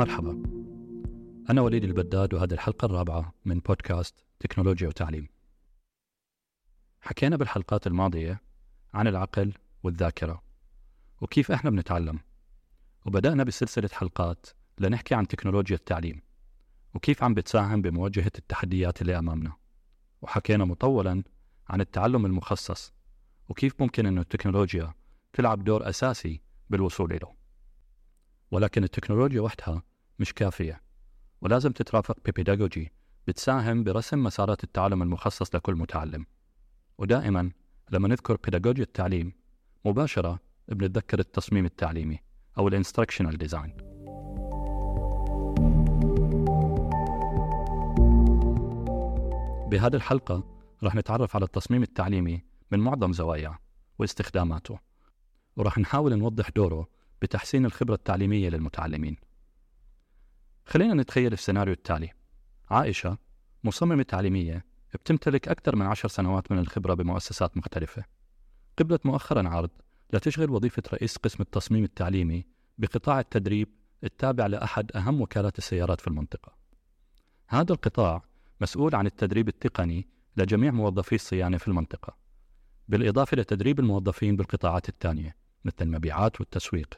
مرحبا. أنا وليد البداد وهذه الحلقة الرابعة من بودكاست تكنولوجيا وتعليم. حكينا بالحلقات الماضية عن العقل والذاكرة وكيف إحنا بنتعلم. وبدأنا بسلسلة حلقات لنحكي عن تكنولوجيا التعليم وكيف عم بتساهم بمواجهة التحديات اللي أمامنا. وحكينا مطولا عن التعلم المخصص وكيف ممكن أن التكنولوجيا تلعب دور أساسي بالوصول له ولكن التكنولوجيا وحدها مش كافية. ولازم تترافق ببيداغوجيا بتساهم برسم مسارات التعلم المخصص لكل متعلم. ودائما لما نذكر بيداغوجيا التعليم مباشرة بنتذكر التصميم التعليمي أو ال instructional design بهذه الحلقة رح نتعرف على التصميم التعليمي من معظم زواياه واستخداماته. ورح نحاول نوضح دوره بتحسين الخبرة التعليمية للمتعلمين. خلينا نتخيل السيناريو التالي. عائشة مصممة تعليمية بتمتلك أكثر من عشر سنوات من الخبرة بمؤسسات مختلفة. قبلت مؤخرا عرض لتشغل وظيفة رئيس قسم التصميم التعليمي بقطاع التدريب التابع لأحد أهم وكالات السيارات في المنطقة. هذا القطاع مسؤول عن التدريب التقني لجميع موظفي الصيانة في المنطقة بالإضافة لتدريب الموظفين بالقطاعات الثانية مثل المبيعات والتسويق.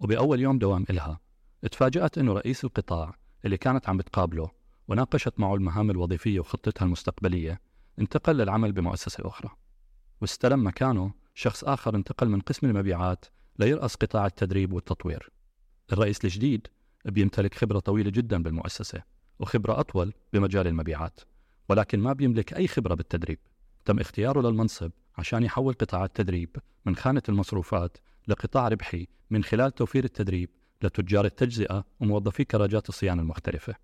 وبأول يوم دوام إلها تفاجأت أنه رئيس القطاع اللي كانت عم بتقابله وناقشت معه المهام الوظيفية وخطتها المستقبلية انتقل للعمل بمؤسسة أخرى. واستلم مكانه شخص آخر انتقل من قسم المبيعات ليرأس قطاع التدريب والتطوير. الرئيس الجديد بيمتلك خبرة طويلة جدا بالمؤسسة وخبرة أطول بمجال المبيعات ولكن ما بيملك أي خبرة بالتدريب. تم اختياره للمنصب عشان يحول قطاع التدريب من خانة المصروفات لقطاع ربحي من خلال توفير التدريب لتجار التجزئة وموظفي كراجات الصيانة المختلفة.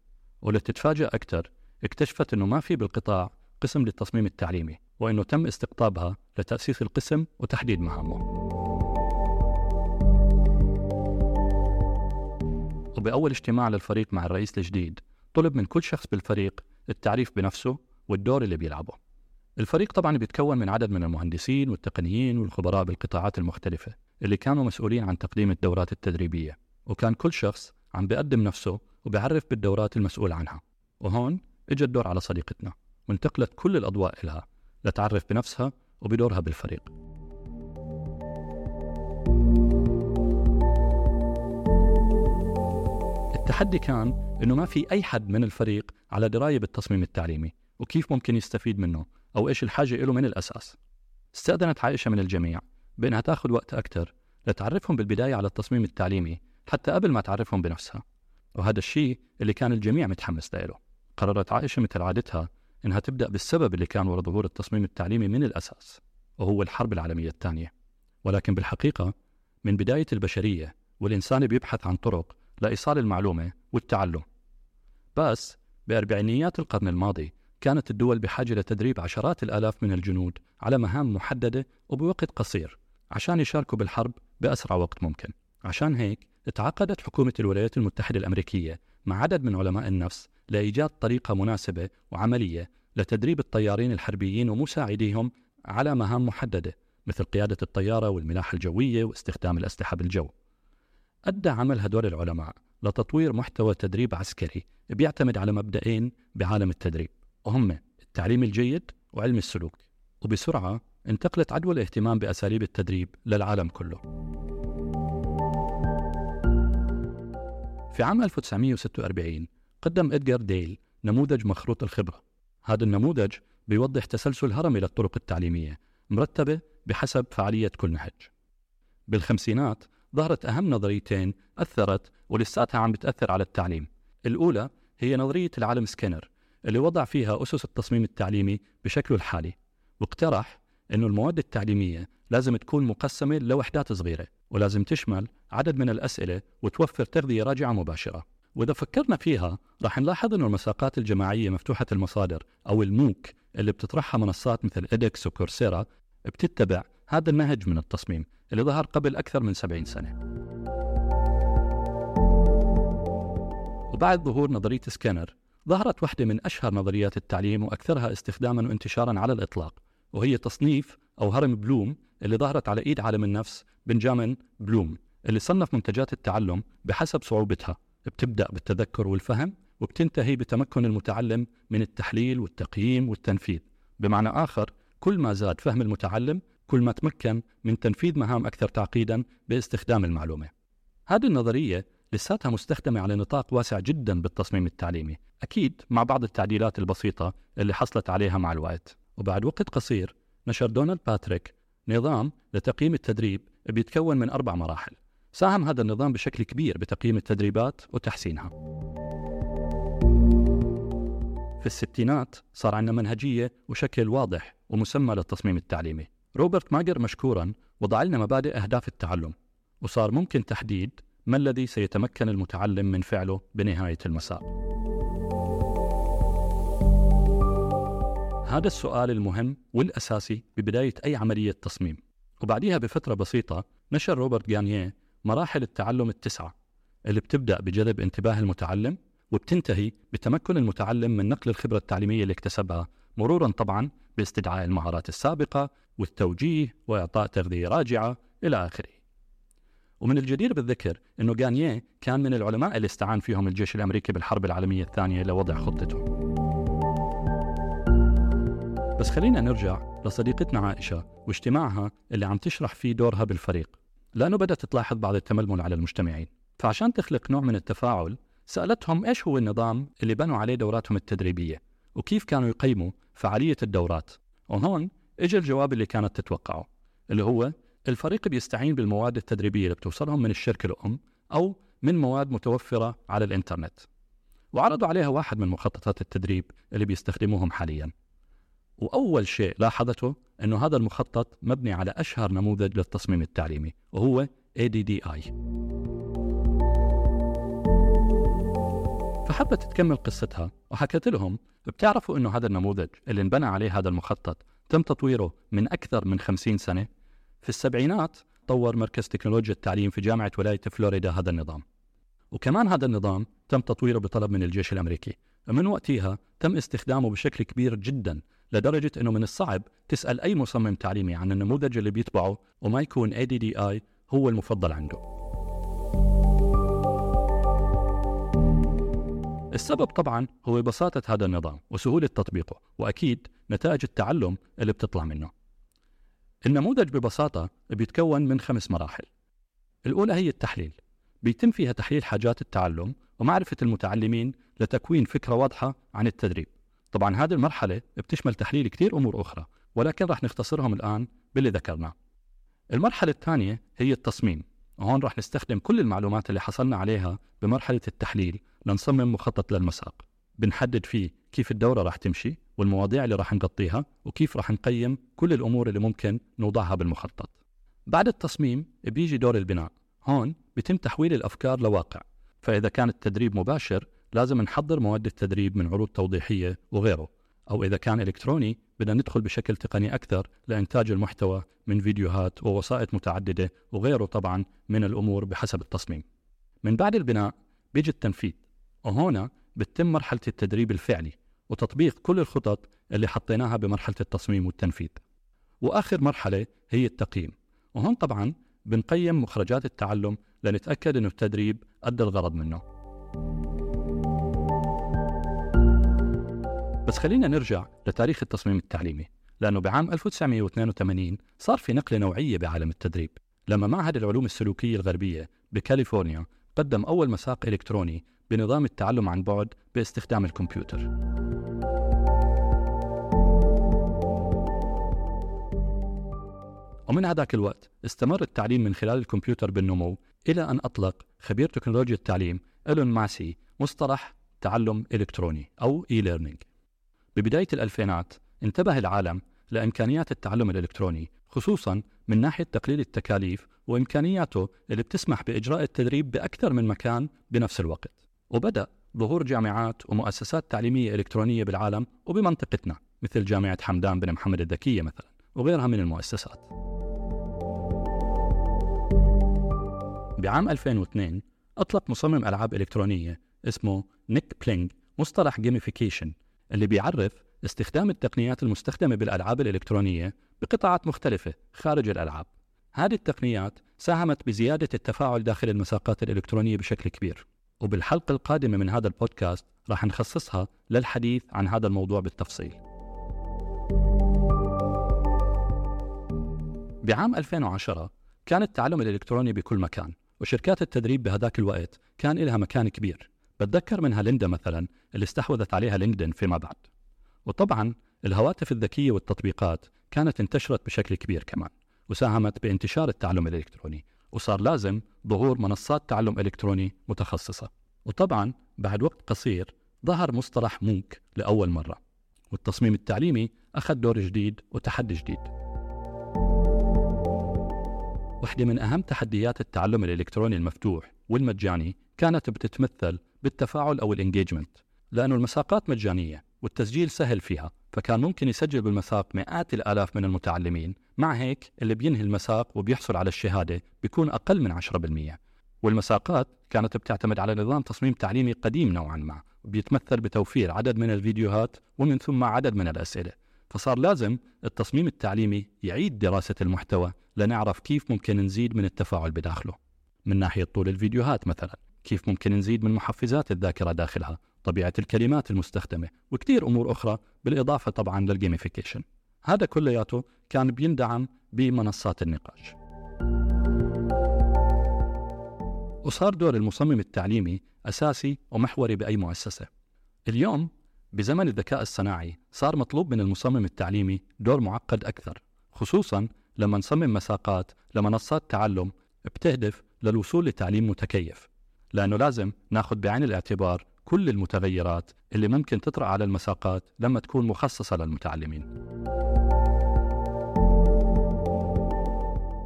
ولتتفاجأ أكثر اكتشفت أنه ما في بالقطاع قسم للتصميم التعليمي وأنه تم استقطابها لتأسيس القسم وتحديد مهامه. وبأول اجتماع للفريق مع الرئيس الجديد طلب من كل شخص بالفريق التعريف بنفسه والدور اللي بيلعبه. الفريق طبعا بيتكون من عدد من المهندسين والتقنيين والخبراء بالقطاعات المختلفة اللي كانوا مسؤولين عن تقديم الدورات التدريبية. وكان كل شخص عم بيقدم نفسه وبيعرف بالدورات المسؤول عنها. وهون اجى الدور على صديقتنا وانتقلت كل الأضواء إلها لتعرف بنفسها وبدورها بالفريق. التحدي كان إنه ما في أي حد من الفريق على دراية بالتصميم التعليمي وكيف ممكن يستفيد منه أو إيش الحاجة له من الأساس. استأذنت عائشة من الجميع بأنها تاخذ وقت أكثر لتعرفهم بالبداية على التصميم التعليمي حتى قبل ما تعرفهم بنفسها. وهذا الشيء اللي كان الجميع متحمس له. قررت عائشة مثل عادتها إنها تبدأ بالسبب اللي كان وراء ظهور التصميم التعليمي من الأساس وهو الحرب العالمية الثانية. ولكن بالحقيقة من بداية البشرية والإنسان بيبحث عن طرق لإيصال المعلومة والتعلم. بس بأربعينيات القرن الماضي كانت الدول بحاجة لتدريب عشرات الآلاف من الجنود على مهام محددة وبوقت قصير عشان يشاركوا بالحرب بأسرع وقت ممكن. عشان هيك تعاقدت حكومة الولايات المتحدة الأمريكية مع عدد من علماء النفس لإيجاد طريقة مناسبة وعملية لتدريب الطيارين الحربيين ومساعديهم على مهام محددة مثل قيادة الطيارة والملاحة الجوية واستخدام الأسلحة بالجو. أدى عمل هدول العلماء لتطوير محتوى تدريب عسكري بيعتمد على مبدئين بعالم التدريب وهم التعليم الجيد وعلم السلوك. وبسرعة انتقلت عدوى الاهتمام بأساليب التدريب للعالم كله. في عام 1946 قدم إدغار ديل نموذج مخروط الخبرة. هذا النموذج بيوضح تسلسل هرمي للطرق التعليمية مرتبة بحسب فعالية كل نهج. بالخمسينات ظهرت أهم نظريتين أثرت ولساتها عم بتأثر على التعليم. الأولى هي نظرية العالم سكينر اللي وضع فيها أسس التصميم التعليمي بشكله الحالي واقترح أنه المواد التعليمية لازم تكون مقسمة لوحدات صغيرة ولازم تشمل عدد من الأسئلة وتوفر تغذية راجعة مباشرة. وإذا فكرنا فيها راح نلاحظ أنه المساقات الجماعية مفتوحة المصادر أو الموك اللي بتطرحها منصات مثل إدكس وكورسيرا بتتبع هذا النهج من التصميم اللي ظهر قبل أكثر من 70 سنة. وبعد ظهور نظرية سكينر ظهرت واحدة من أشهر نظريات التعليم وأكثرها استخداما وانتشارا على الإطلاق. وهي تصنيف أو هرم بلوم اللي ظهرت على إيد عالم النفس بنجامين بلوم اللي صنف منتجات التعلم بحسب صعوبتها. بتبدأ بالتذكر والفهم وبتنتهي بتمكن المتعلم من التحليل والتقييم والتنفيذ. بمعنى آخر كل ما زاد فهم المتعلم كل ما تمكن من تنفيذ مهام أكثر تعقيدا باستخدام المعلومة. هذه النظرية لساتها مستخدمة على نطاق واسع جدا بالتصميم التعليمي. أكيد مع بعض التعديلات البسيطة اللي حصلت عليها مع الوقت. وبعد وقت قصير نشر دونالد باتريك نظام لتقييم التدريب بيتكون من أربع مراحل. ساهم هذا النظام بشكل كبير بتقييم التدريبات وتحسينها. في الستينات صار عندنا منهجية وشكل واضح ومسمى للتصميم التعليمي. روبرت ماجر مشكورا وضع لنا مبادئ أهداف التعلم وصار ممكن تحديد ما الذي سيتمكن المتعلم من فعله بنهاية المسار. هذا السؤال المهم والأساسي ببداية أي عملية تصميم. وبعديها بفترة بسيطة نشر روبرت جانييه مراحل التعلم التسعة اللي بتبدأ بجذب انتباه المتعلم وبتنتهي بتمكن المتعلم من نقل الخبرة التعليمية اللي اكتسبها مرورا طبعا باستدعاء المهارات السابقة والتوجيه وإعطاء تغذية راجعة إلى آخره. ومن الجدير بالذكر أنه غانييه كان من العلماء اللي استعان فيهم الجيش الأمريكي بالحرب العالمية الثانية لوضع خطته. بس خلينا نرجع لصديقتنا عائشة واجتماعها اللي عم تشرح فيه دورها بالفريق لأنه بدأت تلاحظ بعض التململ على المجتمعين. فعشان تخلق نوع من التفاعل سألتهم إيش هو النظام اللي بنوا عليه دوراتهم التدريبية وكيف كانوا يقيموا فعالية الدورات. وهون إجا الجواب اللي كانت تتوقعه اللي هو الفريق بيستعين بالمواد التدريبية اللي بتوصلهم من الشركة الأم أو من مواد متوفرة على الإنترنت. وعرضوا عليها واحد من مخططات التدريب اللي بيستخدموهم حاليا. وأول شيء لاحظته أنه هذا المخطط مبني على أشهر نموذج للتصميم التعليمي وهو ADDI فحبت تكمل قصتها وحكت لهم بتعرفوا أنه هذا النموذج اللي انبنى عليه هذا المخطط تم تطويره من أكثر من خمسين سنة؟ في السبعينات طور مركز تكنولوجيا التعليم في جامعة ولاية فلوريدا هذا النظام. وكمان هذا النظام تم تطويره بطلب من الجيش الأمريكي ومن وقتها تم استخدامه بشكل كبير جدا لدرجة أنه من الصعب تسأل أي مصمم تعليمي عن النموذج اللي بيتبعه وما يكون ADDI هو المفضل عنده. السبب طبعا هو بساطة هذا النظام وسهولة تطبيقه وأكيد نتائج التعلم اللي بتطلع منه. النموذج ببساطة بيتكون من خمس مراحل. الأولى هي التحليل. بيتم فيها تحليل حاجات التعلم ومعرفة المتعلمين لتكوين فكرة واضحة عن التدريب. طبعا هذه المرحلة بتشمل تحليل كثير أمور أخرى ولكن رح نختصرهم الآن باللي ذكرناه. المرحلة الثانية هي التصميم. وهون رح نستخدم كل المعلومات اللي حصلنا عليها بمرحلة التحليل لنصمم مخطط للمساق. بنحدد فيه كيف الدورة رح تمشي والمواضيع اللي رح نغطيها وكيف رح نقيم كل الأمور اللي ممكن نوضعها بالمخطط. بعد التصميم بيجي دور البناء. هون بيتم تحويل الأفكار لواقع. فإذا كان التدريب مباشر لازم نحضر مواد التدريب من عروض توضيحية وغيره. أو إذا كان إلكتروني بدنا ندخل بشكل تقني أكثر لإنتاج المحتوى من فيديوهات ووسائط متعددة وغيره طبعا من الأمور بحسب التصميم. من بعد البناء بيجي التنفيذ. وهنا بتتم مرحلة التدريب الفعلي وتطبيق كل الخطط اللي حطيناها بمرحلة التصميم والتنفيذ. وآخر مرحلة هي التقييم. وهون طبعا بنقيم مخرجات التعلم لنتأكد أنه التدريب أدى الغرض منه. بس خلينا نرجع لتاريخ التصميم التعليمي لأنه بعام 1982 صار في نقلة نوعية بعالم التدريب. لما معهد العلوم السلوكية الغربية بكاليفورنيا قدم أول مساق إلكتروني بنظام التعلم عن بعد باستخدام الكمبيوتر. ومن هذاك الوقت استمر التعليم من خلال الكمبيوتر بالنمو إلى أن أطلق خبير تكنولوجيا التعليم إلون ماسي مصطلح تعلم إلكتروني أو e-learning. ببداية الألفينات انتبه العالم لإمكانيات التعلم الإلكتروني خصوصا من ناحية تقليل التكاليف وإمكانياته اللي بتسمح بإجراء التدريب بأكثر من مكان بنفس الوقت. وبدأ ظهور جامعات ومؤسسات تعليمية إلكترونية بالعالم وبمنطقتنا مثل جامعة حمدان بن محمد الذكية مثلا وغيرها من المؤسسات. بعام 2002 أطلق مصمم ألعاب إلكترونية اسمه نيك بلينج مصطلح gamification اللي بيعرف استخدام التقنيات المستخدمة بالألعاب الإلكترونية بقطاعات مختلفة خارج الألعاب. هذه التقنيات ساهمت بزيادة التفاعل داخل المساقات الإلكترونية بشكل كبير. وبالحلقة القادمة من هذا البودكاست راح نخصصها للحديث عن هذا الموضوع بالتفصيل. بعام 2010 كان التعلم الإلكتروني بكل مكان وشركات التدريب بهذاك الوقت كان لها مكان كبير. بتذكر منها ليندا مثلا اللي استحوذت عليها لينكدين فيما بعد. وطبعا الهواتف الذكية والتطبيقات كانت انتشرت بشكل كبير كمان وساهمت بانتشار التعلم الإلكتروني وصار لازم ظهور منصات تعلم إلكتروني متخصصة. وطبعا بعد وقت قصير ظهر مصطلح مونك لأول مرة والتصميم التعليمي أخذ دور جديد وتحدي جديد. واحدة من أهم تحديات التعلم الإلكتروني المفتوح والمجاني كانت بتتمثل بالتفاعل أو الإنجيجمنت. لأنه المساقات مجانية والتسجيل سهل فيها فكان ممكن يسجل بالمساق مئات الآلاف من المتعلمين. مع هيك اللي بينهي المساق وبيحصل على الشهادة بيكون أقل من 10% والمساقات كانت بتعتمد على نظام تصميم تعليمي قديم نوعا ما بيتمثل بتوفير عدد من الفيديوهات ومن ثم عدد من الأسئلة. فصار لازم التصميم التعليمي يعيد دراسة المحتوى لنعرف كيف ممكن نزيد من التفاعل بداخله. من ناحية طول الفيديوهات مثلا كيف ممكن نزيد من محفزات الذاكرة داخلها طبيعة الكلمات المستخدمة وكثير أمور أخرى بالإضافة طبعا للجيميفيكيشن هذا كلياته كان بيندعم بمنصات النقاش. وصار دور المصمم التعليمي أساسي ومحوري بأي مؤسسة. اليوم بزمن الذكاء الصناعي صار مطلوب من المصمم التعليمي دور معقد أكثر خصوصا لما نصمم مساقات لمنصات تعلم بتهدف للوصول لتعليم متكيف. لأنه لازم ناخذ بعين الاعتبار كل المتغيرات اللي ممكن تطرأ على المساقات لما تكون مخصصة للمتعلمين.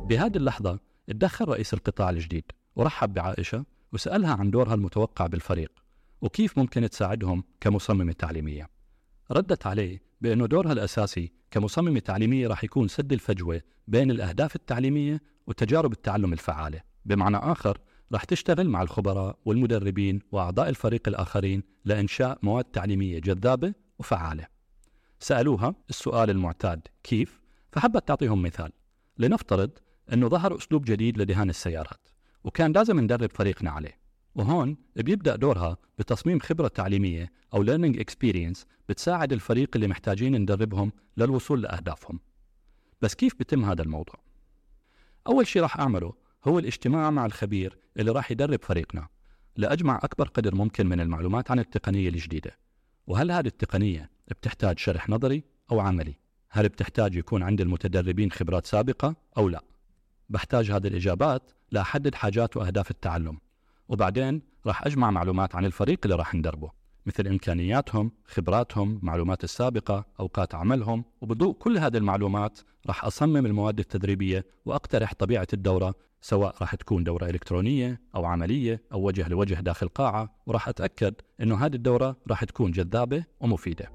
بهذه اللحظة تدخل رئيس القطاع الجديد ورحب بعائشة وسألها عن دورها المتوقع بالفريق وكيف ممكن تساعدهم كمصممة تعليمية ردت عليه بأنه دورها الأساسي كمصممة تعليمية راح يكون سد الفجوة بين الأهداف التعليمية وتجارب التعلم الفعالة. بمعنى آخر راح تشتغل مع الخبراء والمدربين وأعضاء الفريق الآخرين لإنشاء مواد تعليمية جذابة وفعالة سألوها السؤال المعتاد كيف؟ فحبت تعطيهم مثال لنفترض أنه ظهر أسلوب جديد لدهان السيارات وكان لازم ندرب فريقنا عليه وهون بيبدأ دورها بتصميم خبرة تعليمية أو learning experience بتساعد الفريق اللي محتاجين ندربهم للوصول لأهدافهم بس كيف بيتم هذا الموضوع؟ أول شيء راح أعمله هو الاجتماع مع الخبير اللي راح يدرب فريقنا لأجمع أكبر قدر ممكن من المعلومات عن التقنية الجديدة وهل هذه التقنية بتحتاج شرح نظري أو عملي؟ هل بتحتاج يكون عند المتدربين خبرات سابقة أو لا؟ بحتاج هذه الإجابات لأحدد حاجات وأهداف التعلم وبعدين راح أجمع معلومات عن الفريق اللي راح ندربه مثل إمكانياتهم، خبراتهم، معلومات السابقة، أوقات عملهم. وبضوء كل هذه المعلومات راح أصمم المواد التدريبية وأقترح طبيعة الدورة سواء راح تكون دورة إلكترونية أو عملية أو وجه لوجه داخل قاعة. وراح أتأكد أنه هذه الدورة راح تكون جذابة ومفيدة.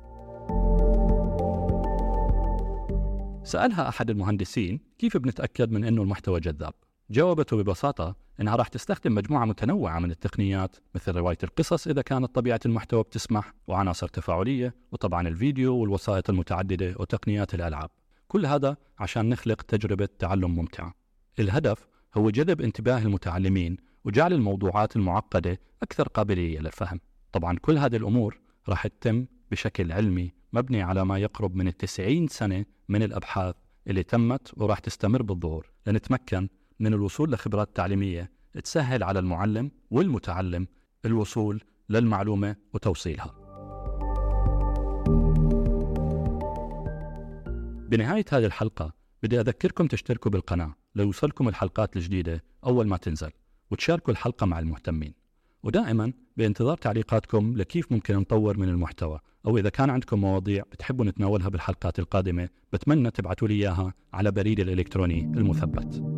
سألها أحد المهندسين كيف بنتأكد من أنه المحتوى جذاب؟ جاوبته ببساطة أنها راح تستخدم مجموعة متنوعة من التقنيات مثل رواية القصص إذا كانت طبيعة المحتوى بتسمح وعناصر تفاعلية وطبعا الفيديو والوسائط المتعددة وتقنيات الألعاب. كل هذا عشان نخلق تجربة تعلم ممتعة. الهدف هو جذب انتباه المتعلمين وجعل الموضوعات المعقدة أكثر قابلية للفهم. طبعا كل هذه الأمور راح تتم بشكل علمي مبني على ما يقرب من التسعين سنة من الأبحاث اللي تمت وراح تستمر بالظهور. لنتمكن من الوصول لخبرات تعليمية تسهل على المعلم والمتعلم الوصول للمعلومة وتوصيلها. بنهاية هذه الحلقة بدي أذكركم تشتركوا بالقناة ليوصلكم الحلقات الجديدة أول ما تنزل وتشاركوا الحلقة مع المهتمين. ودائما بانتظار تعليقاتكم لكيف ممكن نطور من المحتوى أو إذا كان عندكم مواضيع بتحبوا نتناولها بالحلقات القادمة بتمنى تبعتوا لي إياها على بريدي الإلكتروني المثبت.